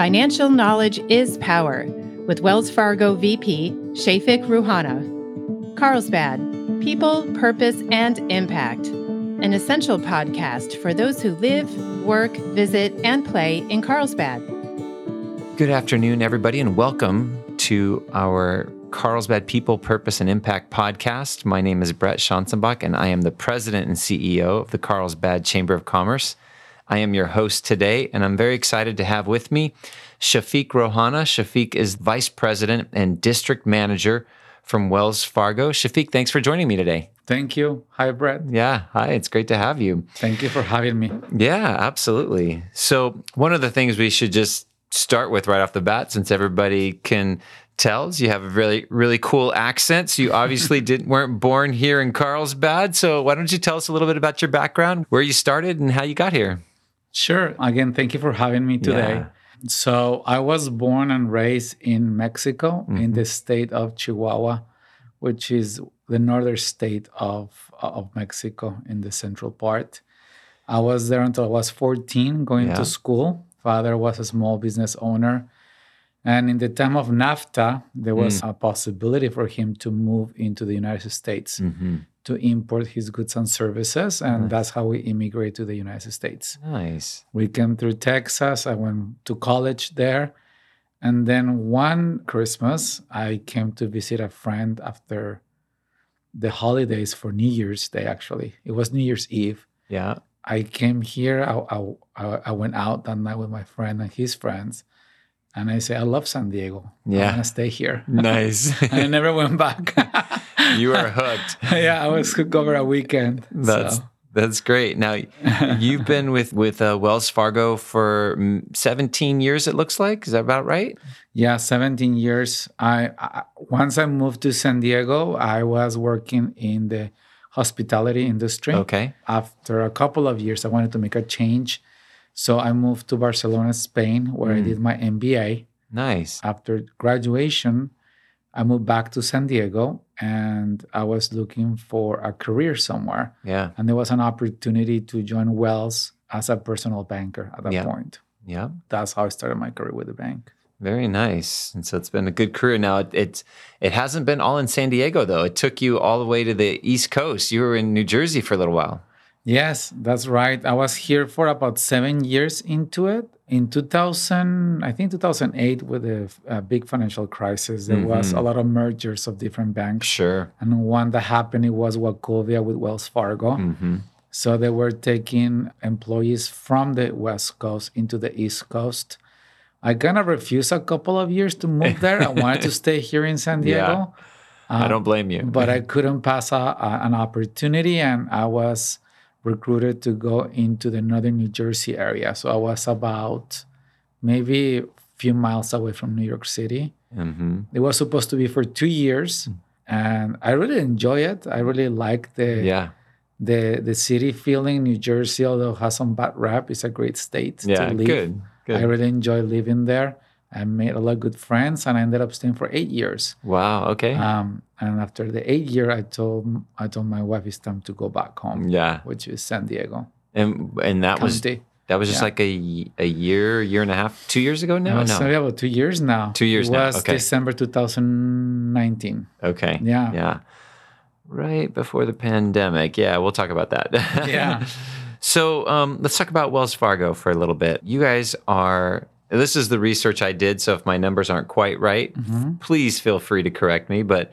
Financial knowledge is power with Wells Fargo VP Chafic Rouhana. Carlsbad People, Purpose, and Impact, an essential podcast for those who live, work, visit, and play in Carlsbad. Good afternoon, everybody, and welcome to our Carlsbad People, Purpose, and Impact podcast. My name is Bret Schanzenbach, and I am the president and CEO of the Carlsbad Chamber of Commerce. I am your host today, and I'm very excited to have with me Chafic Rouhana. Chafic is vice president and district manager from Wells Fargo. Chafic, thanks for joining me today. Thank you. Hi, Bret. Yeah, hi. It's great to have you. Thank you for having me. Yeah, absolutely. So, one of the things we should just start with right off the bat, since everybody can tells. You have a really, really cool accent. So you obviously didn't weren't born here in Carlsbad. So why don't you tell us a little bit about your background, where you started, and how you got here? Sure. Again, thank you for having me today. Yeah. So I was born and raised in Mexico, mm-hmm. in the state of Chihuahua, which is the northern state of of Mexico in the central part. I was there until I was 14, going yeah. to school. Father was a small business owner and in the time of NAFTA, there was mm. a possibility for him to move into the United States mm-hmm. To import his goods and services. And nice. that's how we immigrate to the United States. Nice. We came through Texas. I went to college there. And then one Christmas, I came to visit a friend after the holidays for New Year's Day, actually. It was New Year's Eve. Yeah. I came here. I, I, I went out that night with my friend and his friends and I say, I love San Diego. Yeah. I'm gonna stay here. Nice. I never went back. you are hooked. yeah, I was hooked over a weekend. That's so. that's great. Now you've been with with uh, Wells Fargo for 17 years. It looks like. Is that about right? Yeah, 17 years. I, I once I moved to San Diego, I was working in the hospitality industry. Okay. After a couple of years, I wanted to make a change so I moved to Barcelona, Spain, where mm. I did my MBA. Nice. After graduation, I moved back to San Diego and I was looking for a career somewhere. Yeah. And there was an opportunity to join Wells as a personal banker at that yeah. point. Yeah. That's how I started my career with the bank. Very nice. And so it's been a good career. Now it, it it hasn't been all in San Diego though. It took you all the way to the East Coast. You were in New Jersey for a little while. Yes, that's right. I was here for about seven years into it. In 2000, I think 2008, with the uh, big financial crisis, there mm-hmm. was a lot of mergers of different banks. Sure. And one that happened it was Wachovia with Wells Fargo. Mm-hmm. So they were taking employees from the West Coast into the East Coast. I kind of refused a couple of years to move there. I wanted to stay here in San Diego. Yeah. I don't blame you. but I couldn't pass a, a, an opportunity, and I was recruited to go into the northern New Jersey area. So I was about maybe a few miles away from New York City. Mm-hmm. It was supposed to be for two years, and I really enjoy it. I really like the yeah the the city feeling. New Jersey, although has some bad rap, it's a great state yeah, to live. Good, good. I really enjoy living there. I made a lot of good friends, and I ended up staying for eight years. Wow. Okay. Um, and after the eight year, I told I told my wife it's time to go back home. Yeah. Which is San Diego. And and that County. was that was just yeah. like a a year, year and a half, two years ago now. No, no. about two years now. Two years it now. Was okay. December 2019. Okay. Yeah. Yeah. Right before the pandemic. Yeah, we'll talk about that. yeah. So um, let's talk about Wells Fargo for a little bit. You guys are this is the research I did, so if my numbers aren't quite right, mm-hmm. please feel free to correct me. But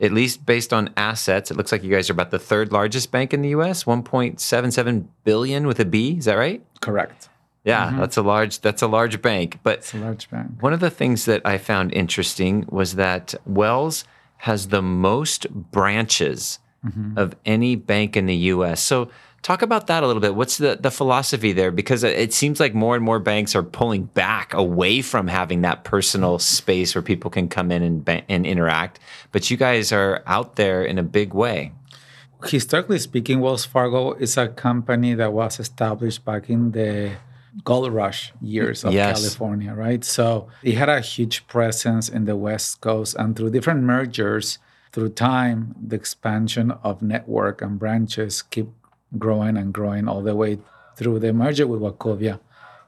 at least based on assets, it looks like you guys are about the third largest bank in the U.S. 1.77 billion with a B. Is that right? Correct. Yeah, mm-hmm. that's a large that's a large bank. But it's a large bank. One of the things that I found interesting was that Wells has the most branches mm-hmm. of any bank in the U.S. So Talk about that a little bit. What's the, the philosophy there? Because it seems like more and more banks are pulling back away from having that personal space where people can come in and, and interact. But you guys are out there in a big way. Historically speaking, Wells Fargo is a company that was established back in the gold rush years of yes. California, right? So it had a huge presence in the West Coast, and through different mergers, through time, the expansion of network and branches keep growing and growing all the way through the merger with Wachovia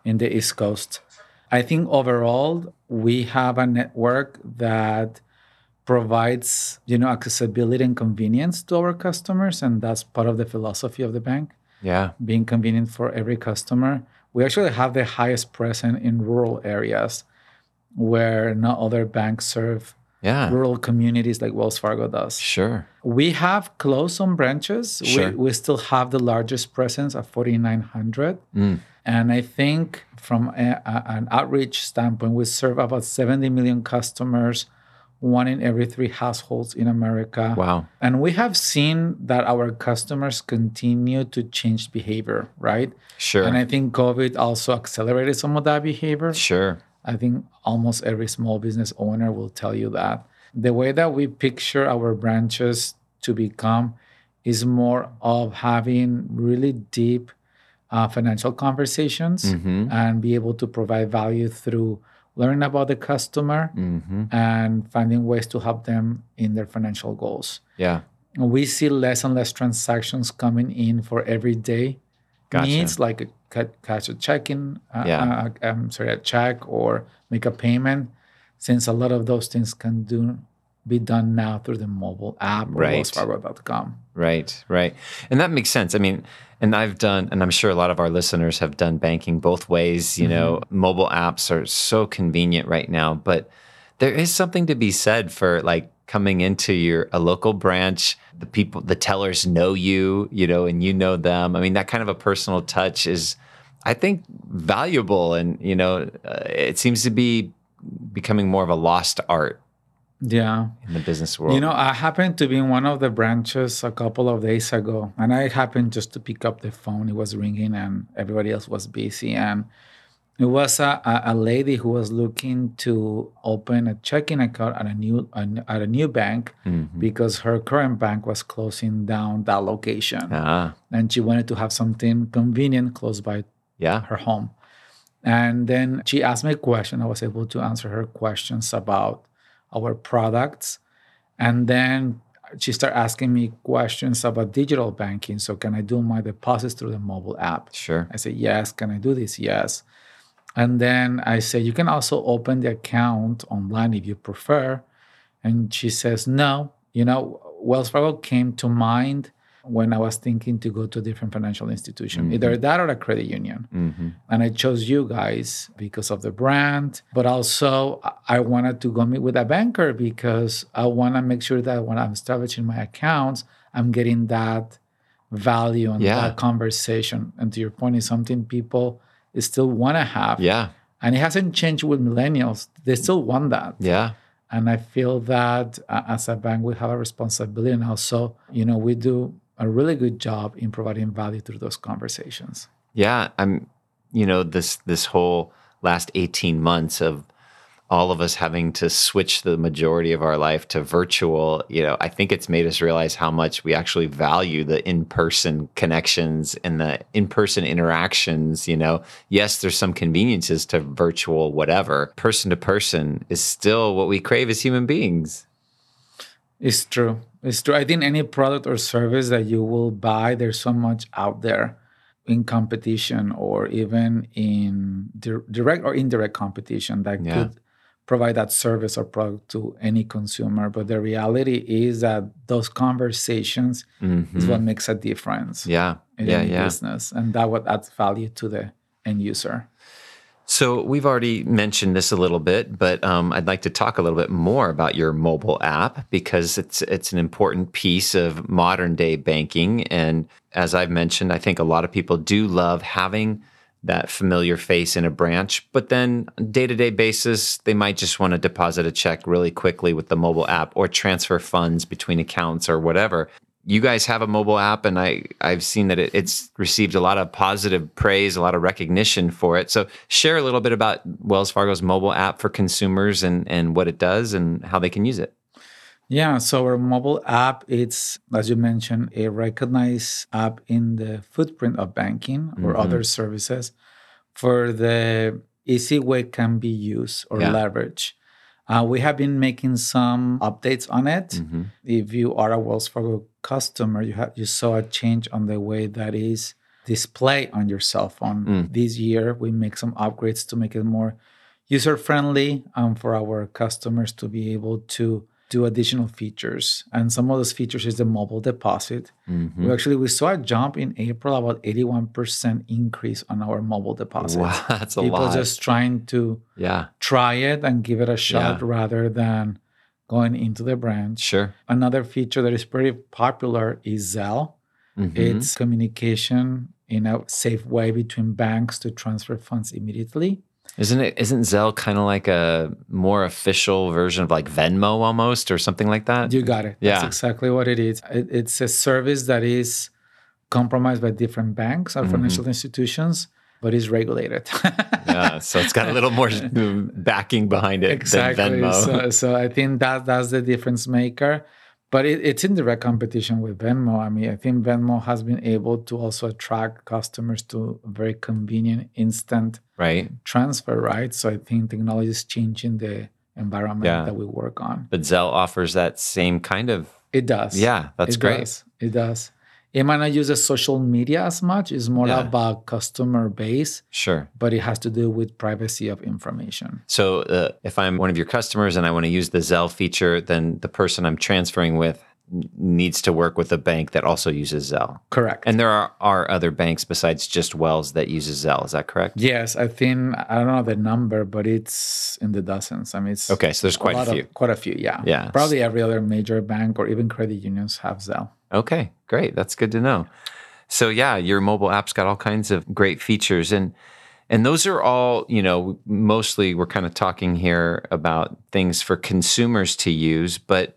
in the East Coast. I think overall we have a network that provides you know accessibility and convenience to our customers and that's part of the philosophy of the bank. Yeah. Being convenient for every customer. We actually have the highest presence in rural areas where no other banks serve yeah rural communities like wells fargo does sure we have closed some branches Sure. we, we still have the largest presence at 4900 Mm. and I think from a, a- an outreach standpoint, we serve about 70 million customers, one in every three households in America. wow And we have seen that our customers continue to change behavior, right? sure And I think COVID also accelerated some of that behavior. sure I think almost every small business owner will tell you that. The way that we picture our branches to become is more of having really deep uh, financial conversations mm-hmm. and be able to provide value through learning about the customer Mm-hmm. and finding ways to help them in their financial goals. yeah We see less and less transactions coming in for everyday Gotcha. needs, like a, ca- cash a checking, uh, Yeah. uh, um, sorry, a check or make a payment, since a lot of those things can do be done now through the mobile app or Right. wellsfargo.com. Right, right. And that makes sense. I mean, and I've done, and I'm sure a lot of our listeners have done banking both ways. You know, mobile apps are so convenient right now, but there is something to be said for like coming into your a local branch the people the tellers know you you know and you know them i mean that kind of a personal touch is i think valuable and you know uh, it seems to be becoming more of a lost art Yeah. in the business world You know, I happened to be in one of the branches a couple of days ago, and I happened just to pick up the phone. It was ringing, and everybody else was busy. And it was a, a, lady who was looking to open a checking account at a new at a new bank Mhm. because her current bank was closing down that location, ah and she wanted to have something convenient close by yeah her home. And then she asked me a question. I was able to answer her questions about our products. And then she started asking me questions about digital banking. So, can I do my deposits through the mobile app? sure I said, yes. Can I do this? Yes. And then I said, you can also open the account online if you prefer. And she says, no. You know, Wells Fargo came to mind when I was thinking to go to a different financial institution, either that or a credit union. hmm And I chose you guys because of the brand, but also I- I wanted to go meet with a banker because I want to make sure that when I'm establishing my accounts, I'm getting that value and Yeah. that conversation. And to your point, is something people still want to have. yeah And it hasn't changed with millennials. They still want that. yeah And I feel that uh, as a bank, we have a responsibility. And also, you know, we do a really good job in providing value through those conversations. Yeah, I'm you know this this whole last 18 months of all of us having to switch the majority of our life to virtual, you know, I think it's made us realize how much we actually value the in-person connections and the in-person interactions, you know. Yes, there's some conveniences to virtual whatever. Person to person is still what we crave as human beings. It's true. It's true. I think any product or service that you will buy, there's so much out there in competition or even in di- direct or indirect competition that Yeah. could provide that service or product to any consumer. But the reality is that those conversations is Mhm. what makes a difference Yeah. in Yeah, any yeah. business. And that what adds value to the end user. So we've already mentioned this a little bit, but um, I'd like to talk a little bit more about your mobile app because it's it's an important piece of modern day banking. And as I've mentioned, I think a lot of people do love having that familiar face in a branch, but then day to day basis, they might just want to deposit a check really quickly with the mobile app or transfer funds between accounts or whatever you guys have a mobile app and I, I've seen that it, it's received a lot of positive praise, a lot of recognition for it. So share a little bit about Wells Fargo's mobile app for consumers and, and what it does and how they can use it. Yeah, so our mobile app, it's, as you mentioned, a recognized app in the footprint of banking or Mhm. other services for the easy way it can be used or Yeah. leveraged. Uh, we have been making some updates on it. Mhm. If you are a Wells Fargo customer, you have you saw a change on the way that is display on your cell phone. Mm. This year, we make some upgrades to make it more user friendly um, for our customers to be able to do additional features. And some of those features is the mobile deposit. Mhm. We actually we saw a jump in April, about 81% increase on our mobile deposit. Wow, that's a People lot. just trying to yeah, try it and give it a shot Yeah. rather than going into the branch. sure. Another feature that is pretty popular is Zelle. Mhm. It's communication in a safe way between banks to transfer funds immediately. Isn't it? Isn't Zelle kind of like a more official version of like Venmo almost, or something like that? You got it. That's Yeah. exactly what it is. It, it's a service that is compromised by different banks or Mhm. financial institutions, but is regulated. yeah, so it's got a little more backing behind it exactly. than Venmo. So, so I think that that's the difference maker. But it, it's in direct competition with Venmo. I mean, I think Venmo has been able to also attract customers to very convenient, instant right? transfer, right? So I think technology is changing the environment Yeah. that we work on. But Zelle offers that same kind of. It does. Yeah, that's it great. Does. It does. It might not use the social media as much. It's more Yeah. about customer base, Sure. but it has to do with privacy of information. So uh, if I'm one of your customers and I want to use the Zelle feature, then the person I'm transferring with needs to work with a bank that also uses Zelle. Correct. And there are, are other banks besides just Wells that uses Zelle. Is that correct? yes, I think I don't know the number, but it's in the dozens. I mean, it's Okay, so there's quite a lot few. Of, quite a few, yeah. Yeah. Probably every other major bank or even credit unions have Zelle. Okay, great. That's good to know. So yeah, your mobile app's got all kinds of great features and and those are all, you know, mostly we're kind of talking here about things for consumers to use, but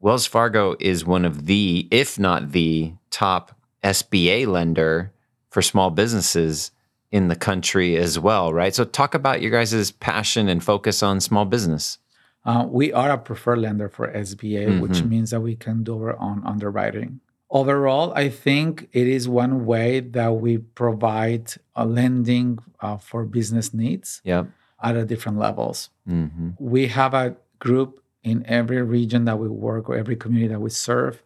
Wells Fargo is one of the, if not the top SBA lender for small businesses in the country as well, right? So talk about your guys' passion and focus on small business. Uh, we are a preferred lender for SBA, which Mhm. means that we can do our own underwriting. Overall, I think it is one way that we provide a lending uh, for business needs Yep. at a different levels. hmm We have a group in every region that we work or every community that we serve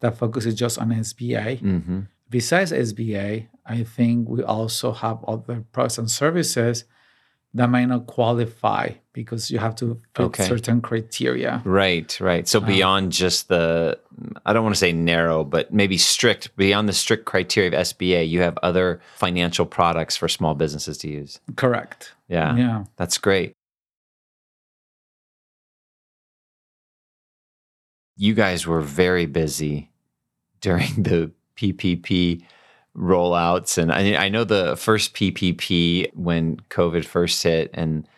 that focuses just on SBA. hmm Besides SBA, I think we also have other products and services that might not qualify because you have to fit Okay. certain criteria. Right, right. So um, beyond just the, I don't want to say narrow, but maybe strict, beyond the strict criteria of SBA, you have other financial products for small businesses to use. Correct. Yeah, Yeah. that's great. You guys were very busy during the PPP rollouts. And I, I know the first PPP when COVID first hit and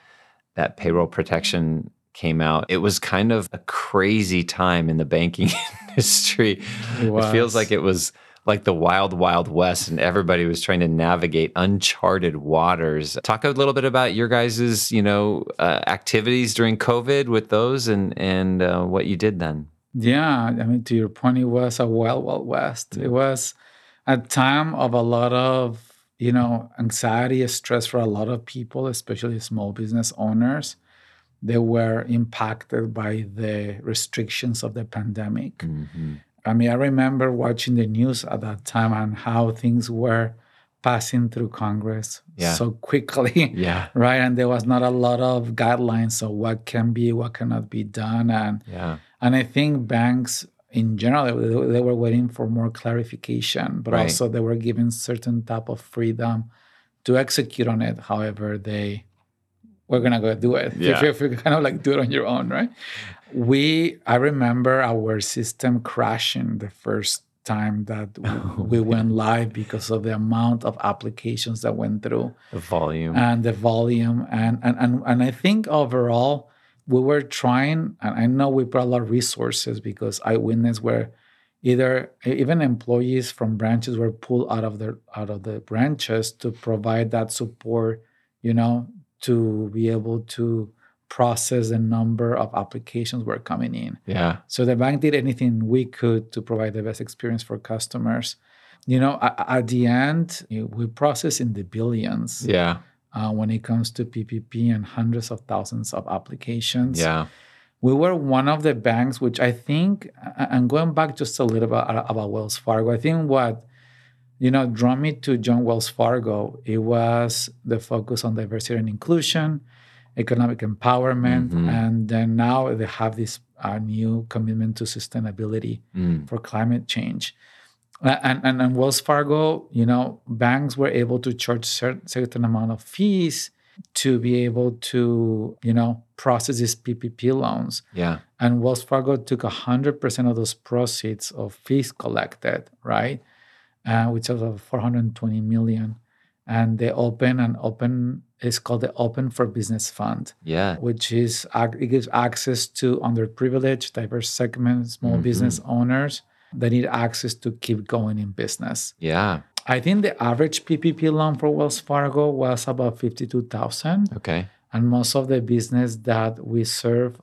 that payroll protection came out, it was kind of a crazy time in the banking industry. It It feels like it was like the wild, wild west, and everybody was trying to navigate uncharted waters. Talk a little bit about your guys' you know uh, activities during COVID with those, and and uh, what you did then. Yeah, I mean, to your point, it was a wild, wild west. It was a time of a lot of, you know, anxiety, and stress for a lot of people, especially small business owners. They were impacted by the restrictions of the pandemic. Mm-hmm. I mean, I remember watching the news at that time and how things were passing through Congress Yeah. so quickly Yeah, right? And there was not a lot of guidelines of what can be, what cannot be done, and yeah, and I think banks in general they, were waiting for more clarification, but Right. also they were given certain type of freedom to execute on it. However, they were gonna go do it. Yeah. If, you kind of like do it on your own, right? We I remember our system crashing the first time that Oh, we went live because of the amount of applications that went through the volume. and the volume and and and, and i think overall we were trying and i know we brought a lot of resources because eyewitness were either even employees from branches were pulled out of the out of the branches to provide that support you know to be able to process the number of applications were coming in. Yeah, so the bank did anything we could to provide the best experience for customers. You know, a- at the end, we process in the billions. Yeah, uh, when it comes to PPP and hundreds of thousands of applications. yeah. We were one of the banks, which I think, and going back just a little bit about Wells Fargo, I think what you know, drew me to John Wells Fargo. It was the focus on diversity and inclusion, economic empowerment, Mhm. and then now they have this uh, new commitment to sustainability Mm. for climate change. And, and, and Wells Fargo, you know, banks were able to charge certain, certain amount of fees to be able to, you know, process these PPP loans. Yeah. And Wells Fargo took 100% of those proceeds of fees collected, right? Uh, which was of 420 million. And they open an open, it's called the Open for Business Fund Yeah. which is it gives access to underprivileged, diverse segments, small Mhm. business owners that need access to keep going in business. Yeah. I think the average PPP loan for Wells Fargo was about fifty-two thousand, Okay. and most of the business that we serve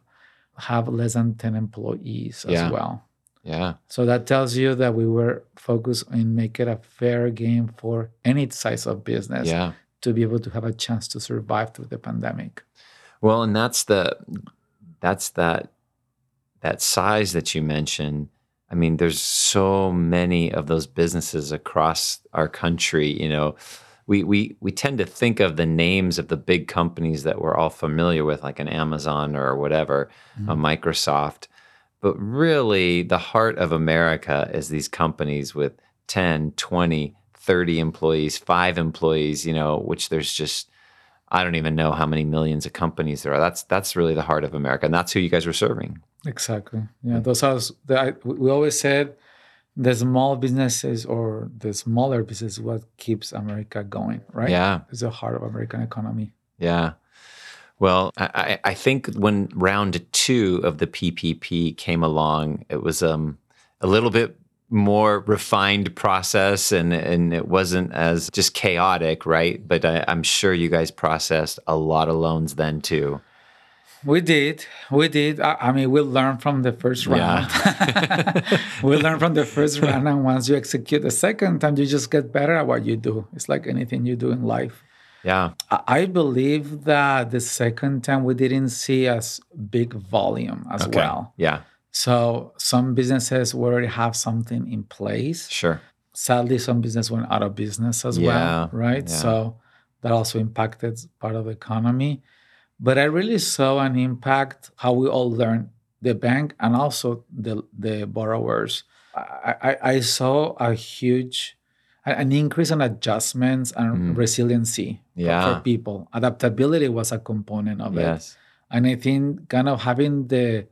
have less than ten employees Yeah. as well. Yeah. So that tells you that we were focused on make it a fair game for any size of business Yeah. to be able to have a chance to survive through the pandemic. Well, and that's the that's that that size that you mentioned. I mean, there's so many of those businesses across our country. You know, we we we tend to think of the names of the big companies that we're all familiar with, like an Amazon or whatever, a mm-hmm. Microsoft. But really, the heart of America is these companies with 10, 20, 30 employees, five employees, you know, which there's just I don't even know how many millions of companies there are. That's that's really the heart of America, and that's who you guys were serving. Exactly. Yeah, those are the, I, we always said the small businesses or the smaller business what keeps America going, right? Yeah, It's the heart of American economy. yeah. Well, I, I I think when round two of the PPP came along, it was um a little bit more refined process, and and it wasn't as just chaotic, right? But I, I'm sure you guys processed a lot of loans then too. We did. We did. I, I mean, we learned from the first round. we learned from the first round. And once you execute the second time, you just get better at what you do. It's like anything you do in life. Yeah, I I believe that the second time we didn't see as big volume as okay. well. Yeah, So some businesses already have something in place. sure. Sadly, some business went out of business as Yeah, well, right? yeah. So that also impacted part of the economy. But I really saw an impact how we all learned the bank and also the the borrowers. I, I, I saw a huge an increase in adjustments and Mm. resiliency Yeah. for people. Adaptability was a component of it. Yes. And I think kind of having the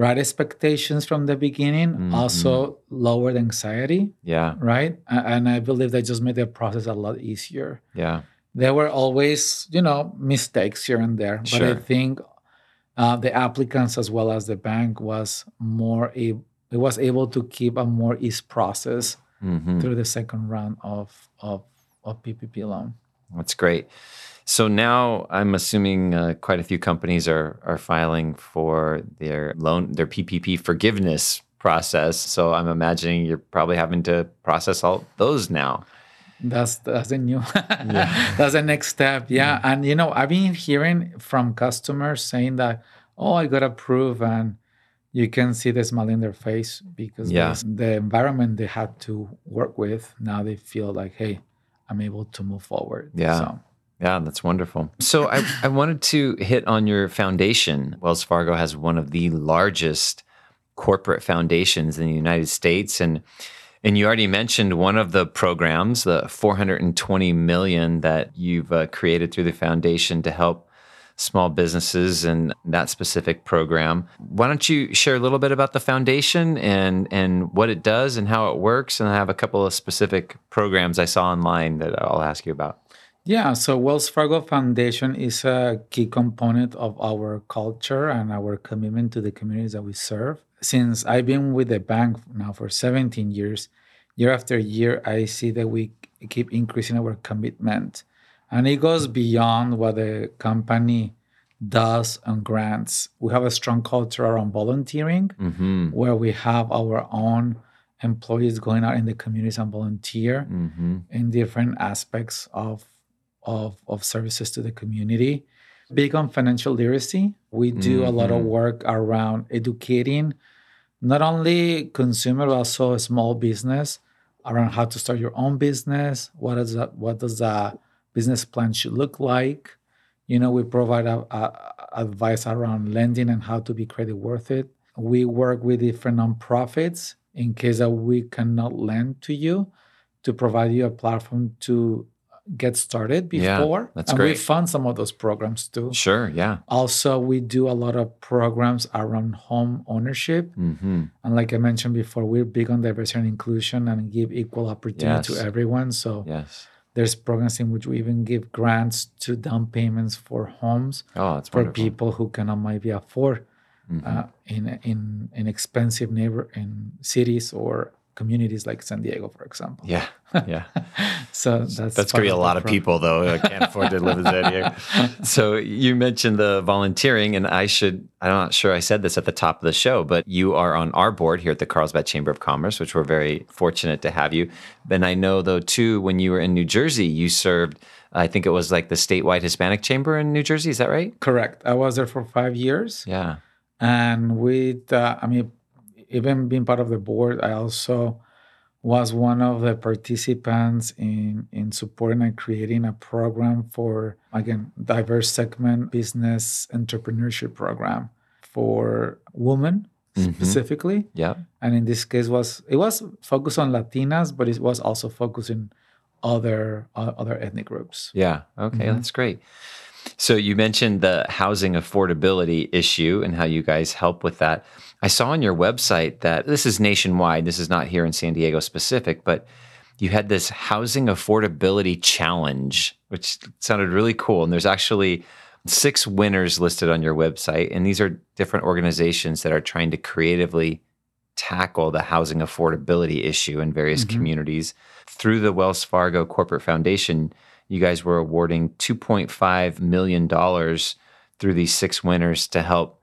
right expectations from the beginning Mhm. also lowered anxiety, Yeah. right? And I believe that just made the process a lot easier. Yeah. There were always, you know, mistakes here and there, but I think uh, the applicants as well as the bank was more able, it was able to keep a more ease process hmm through the second round of of of PPP loan. That's great. So now I'm assuming uh, quite a few companies are are filing for their loan, their PPP forgiveness process. So I'm imagining you're probably having to process all those now. That's that's the new that's the next step. Yeah. And you know, I've been hearing from customers saying that, oh, I got approved and you can see the smile in their face because Yeah. the environment they had to work with, now they feel like, hey, I'm able to move forward. Yeah. So Yeah, that's wonderful. So I, I wanted to hit on your foundation. Wells Fargo has one of the largest corporate foundations in the United States. And and you already mentioned one of the programs, the 420 million that you've uh, created through the foundation to help small businesses and that specific program. Why don't you share a little bit about the foundation and and what it does and how it works? And I have a couple of specific programs I saw online that I'll ask you about. Yeah, so Wells Fargo Foundation is a key component of our culture and our commitment to the communities that we serve. Since I've been with the bank now for 17 years, year after year, I see that we keep increasing our commitment. And it goes beyond what the company does and grants. We have a strong culture around volunteering Mm-hmm. where we have our own employees going out in the communities and volunteer Mm-hmm. in different aspects of, of, of services to the community. Big on financial literacy. We do a lot of Mhm. work around educating not only consumer, but also small business around how to start your own business. What is that? What does a business plan should look like? You know, we provide a, a, advice around lending and how to be credit worth it. We work with different nonprofits in case that we cannot lend to you to provide you a platform to get started before. Yeah, that's and great. we fund some of those programs too. Sure. Yeah. Also, we do a lot of programs around home ownership. hmm And like I mentioned before, we're big on diversity and inclusion and give equal opportunity Yes. to everyone. So Yes. There's programs in which we even give grants to down payments for homes Oh, for wonderful. people who cannot maybe afford Mhm. uh, in in in expensive neighbor in cities or communities like San Diego, for example. yeah. Yeah. So that's That's gonna be a lot of people though. that can't afford to live in San Diego. So you mentioned the volunteering, and I should, I'm not sure I said this at the top of the show, but you are on our board here at the Carlsbad Chamber of Commerce, which we're very fortunate to have you. And I know though too, when you were in New Jersey, you served, I think it was like the statewide Hispanic Chamber in New Jersey. Is that right? Correct. I was there for five years. Yeah. and with uh, i mean even being part of the board i also was one of the participants in in supporting and creating a program for again diverse segment business entrepreneurship program for women Mhm. specifically Yeah. and in this case was it was focused on latinas but it was also focusing other uh, other ethnic groups Yeah. Okay. Mhm. That's great. So you mentioned the housing affordability issue and how you guys help with that. I saw on your website that this is nationwide. This is not here in San Diego specific, but you had this housing affordability challenge, which sounded really cool. And there's actually six winners listed on your website. And these are different organizations that are trying to creatively tackle the housing affordability issue in various Mhm. communities. Through the Wells Fargo Corporate Foundation, you guys were awarding $2.5 million through these six winners to help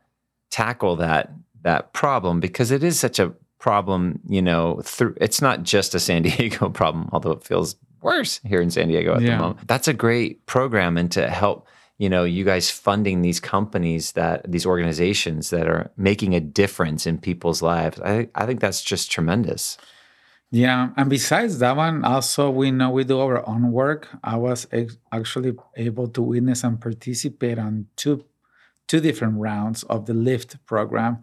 tackle that that problem because it is such a problem, you know, through it's not just a San Diego problem, although it feels worse here in San Diego at Yeah. the moment. That's a great program and to help you know you guys funding these companies that these organizations that are making a difference in people's lives i, I think that's just tremendous Yeah, and besides that one, also we know we do our own work. I was ex- actually able to witness and participate on two two different rounds of the Lift program.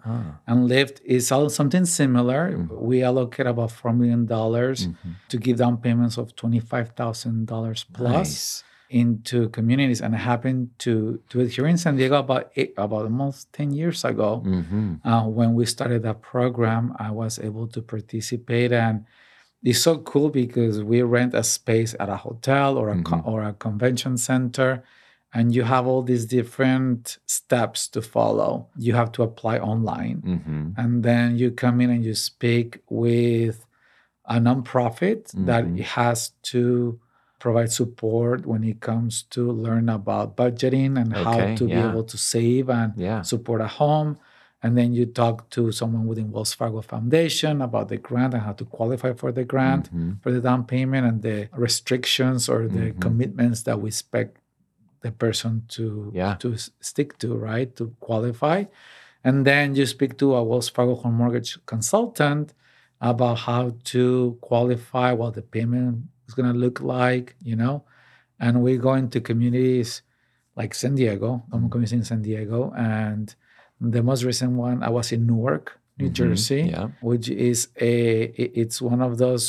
And Lift is something similar. Mhm. We allocate about four million dollars Mhm. to give down payments of twenty five thousand dollars plus Nice. into communities. And I happened to do it here in San Diego about eight, about almost ten years ago Mhm. uh, when we started that program, I was able to participate, and it's so cool because we rent a space at a hotel or a co- Mhm. or a convention center, and you have all these different steps to follow. You have to apply online, Mhm. and then you come in and you speak with a nonprofit that Mhm. has to provide support when it comes to learn about budgeting and Okay, how to yeah. be able to save and yeah support a home. And then you talk to someone within Wells Fargo Foundation about the grant and how to qualify for the grant, Mhm. for the down payment, and the restrictions or the Mhm. commitments that we expect the person to Yeah. to stick to, right, to qualify. And then you speak to a Wells Fargo home mortgage consultant about how to qualify, what the payment is going to look like, you know. And we go into communities like San Diego, I'm community in San Diego, and the most recent one I was in Newark, New Mhm. Jersey, yeah which is a it's one of those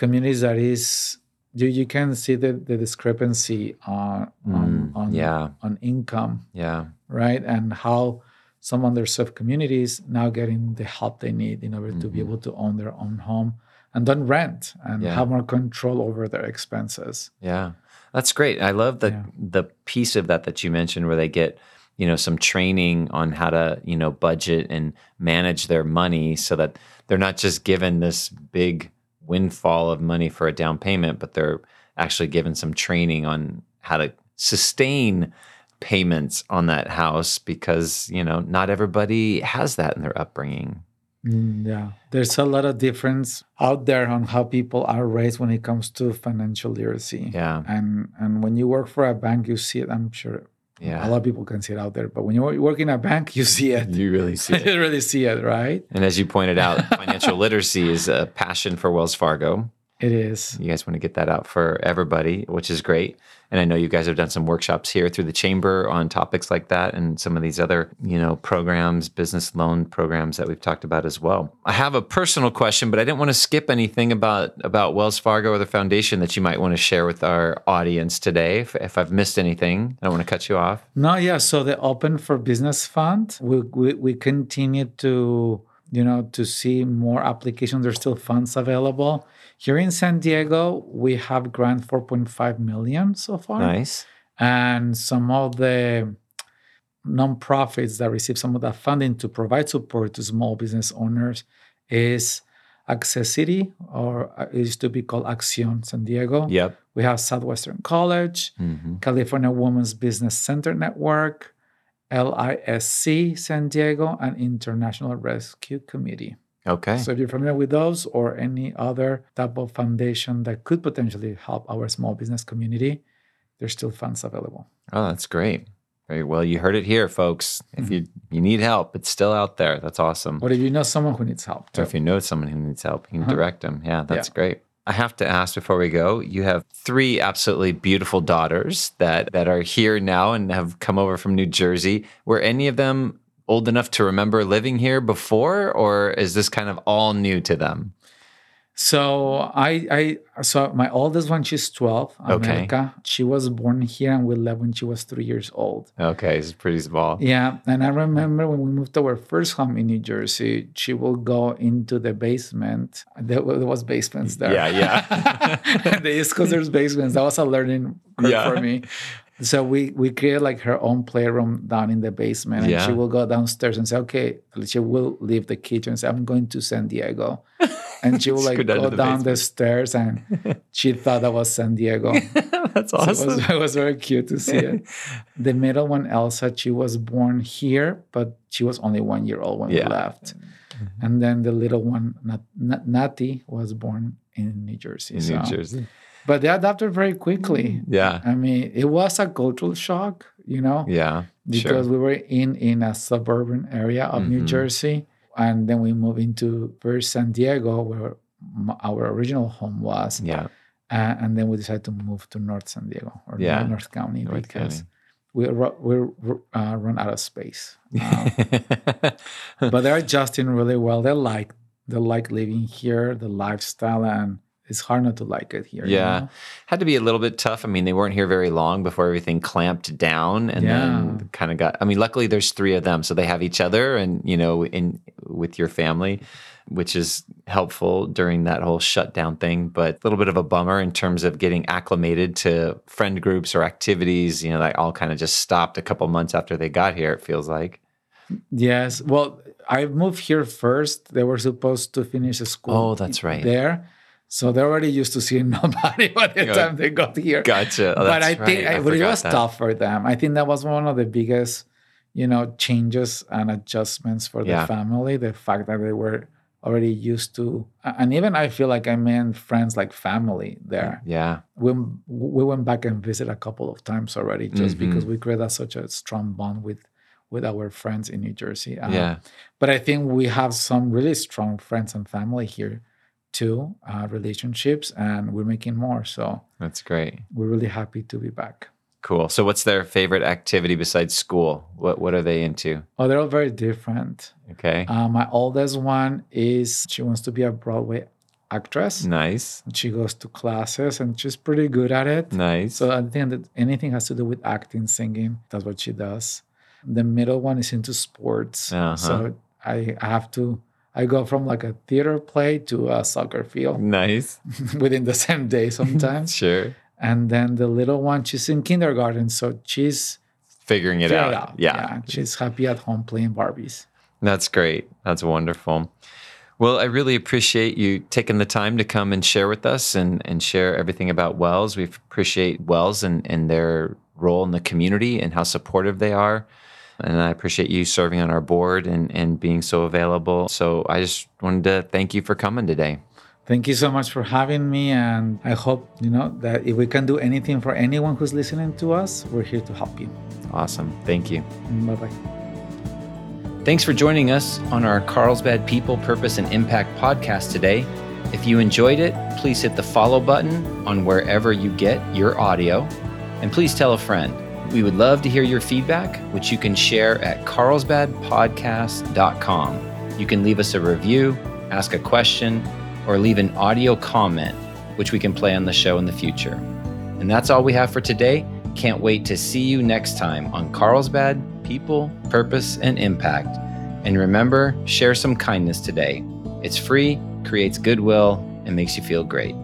communities that is you you can see the, the discrepancy on on Mm, on, yeah on income, yeah right? And how some underserved communities now getting the help they need in order to be Mhm. able to own their own home and don't rent and Yeah. have more control over their expenses. Yeah, that's great. I love the Yeah. the piece of that that you mentioned where they get you know some training on how to you know budget and manage their money so that they're not just given this big windfall of money for a down payment, but they're actually given some training on how to sustain payments on that house because you know not everybody has that in their upbringing. Mm, yeah, there's a lot of difference out there on how people are raised when it comes to financial literacy. Yeah, And and when you work for a bank, you see it. I'm sure a lot of people can see it out there, but when you work in a bank, you see it. you really see it. you really see it, right? And as you pointed out, financial literacy is a passion for Wells Fargo. It is. You guys want to get that out for everybody, which is great. And I know you guys have done some workshops here through the chamber on topics like that and some of these other, you know, programs, business loan programs that we've talked about as well. I have a personal question, but I didn't want to skip anything about about Wells Fargo or the foundation that you might want to share with our audience today. If, if I've missed anything, I don't want to cut you off. No, yeah. So the Open for Business Fund, we, we, we continue to you know to see more applications. There's still funds available here in San Diego, we have grant 4.5 million so far. Nice. And some of the nonprofits that receive some of that funding to provide support to small business owners is Accessity, or uh, it used to be called Accion San Diego. Yep. We have Southwestern College, mm-hmm. California Women's Business Center Network, LISC San Diego, and International Rescue Committee. Okay. So if you're familiar with those or any other type of foundation that could potentially help our small business community, there's still funds available. Oh, that's great. Very well. You heard it here, folks. If mm-hmm. you you need help, it's still out there. That's awesome. Or if you know someone who needs help, too. or if you know someone who needs help, you can uh-huh. direct them. Yeah, that's yeah. great. I have to ask before we go. You have three absolutely beautiful daughters that that are here now and have come over from New Jersey. Were any of them old enough to remember living here before, or is this kind of all new to them? So I, I, so my oldest one, she's twelve. America. Okay. She was born here, and we left when she was three years old. Okay, it's pretty small. Yeah, and I remember when we moved to our first home in New Jersey, she will go into the basement. There, there was basements there. Yeah, yeah. the East Coast there's basements. That was a learning curve yeah. for me. So we we create like her own playroom down in the basement, and yeah. she will go downstairs and say, "Okay," she will leave the kitchen and say, "I'm going to San Diego," and she would like go, down the stairs, and she thought that was San Diego. That's awesome. So it, was, it was very cute to see it. the middle one, Elsa, she was born here, but she was only one year old when yeah. we left. Mm-hmm. And then the little one, Nat, Nat, Nati, was born in New Jersey. In so. New Jersey but they adapted very quickly. Yeah. I mean, it was a cultural shock, you know? Yeah. Because sure. we were in in a suburban area of mm-hmm. New Jersey. And then we moved into first San Diego, where our original home was. Yeah. Uh, and then we decided to move to North San Diego or yeah. North County North because County. we we uh, run out of space. Um, but they're adjusting really well. They like they like living here, the lifestyle, and it's hard not to like it here. Yeah. You know? Had to be a little bit tough. I mean, they weren't here very long before everything clamped down and yeah. then kind of got I mean, luckily there's three of them, so they have each other and you know, in with your family, which is helpful during that whole shutdown thing, but a little bit of a bummer in terms of getting acclimated to friend groups or activities, you know, that all kind of just stopped a couple months after they got here, it feels like. Yes. Well, I moved here first. They were supposed to finish school. Oh, that's right. There so they're already used to seeing nobody by the time they got here. Gotcha. Oh, but I think right. I but it was that. tough for them. I think that was one of the biggest, you know, changes and adjustments for the yeah. family. The fact that they were already used to and even I feel like I made friends like family there. Yeah. We we went back and visited a couple of times already just mm-hmm. because we created such a strong bond with with our friends in New Jersey. Um, yeah. But I think we have some really strong friends and family here two uh, relationships and we're making more. So that's great. we're really happy to be back. Cool. So what's their favorite activity besides school? What what are they into? Oh they're all very different. Okay. Uh, my oldest one is she wants to be a broadway actress. Nice. She goes to classes and she's pretty good at it. Nice. So i think that anything has to do with acting singing that's what she does. The middle one is into sports. Uh-huh. so I, I have to I go from like a theater play to a soccer field. Nice. within the same day sometimes. sure. And then the little one, she's in kindergarten, so she's figuring it out. out. Yeah. yeah. She's happy at home playing Barbies. That's great. That's wonderful. Well, I really appreciate you taking the time to come and share with us and, and share everything about Wells. We appreciate Wells and, and their role in the community and how supportive they are and I appreciate you serving on our board and, and being so available. So I just wanted to thank you for coming today. Thank you so much for having me. And I hope, you know, that if we can do anything for anyone who's listening to us, we're here to help you. Awesome. Thank you. Bye bye. Thanks for joining us on our Carlsbad People, Purpose, and Impact podcast today. If you enjoyed it, please hit the follow button on wherever you get your audio, and please tell a friend. We would love to hear your feedback, which you can share at carlsbadpodcast.com. You can leave us a review, ask a question, or leave an audio comment, which we can play on the show in the future. And that's all we have for today. Can't wait to see you next time on Carlsbad People, Purpose, and Impact. And remember, share some kindness today. It's free, creates goodwill, and makes you feel great.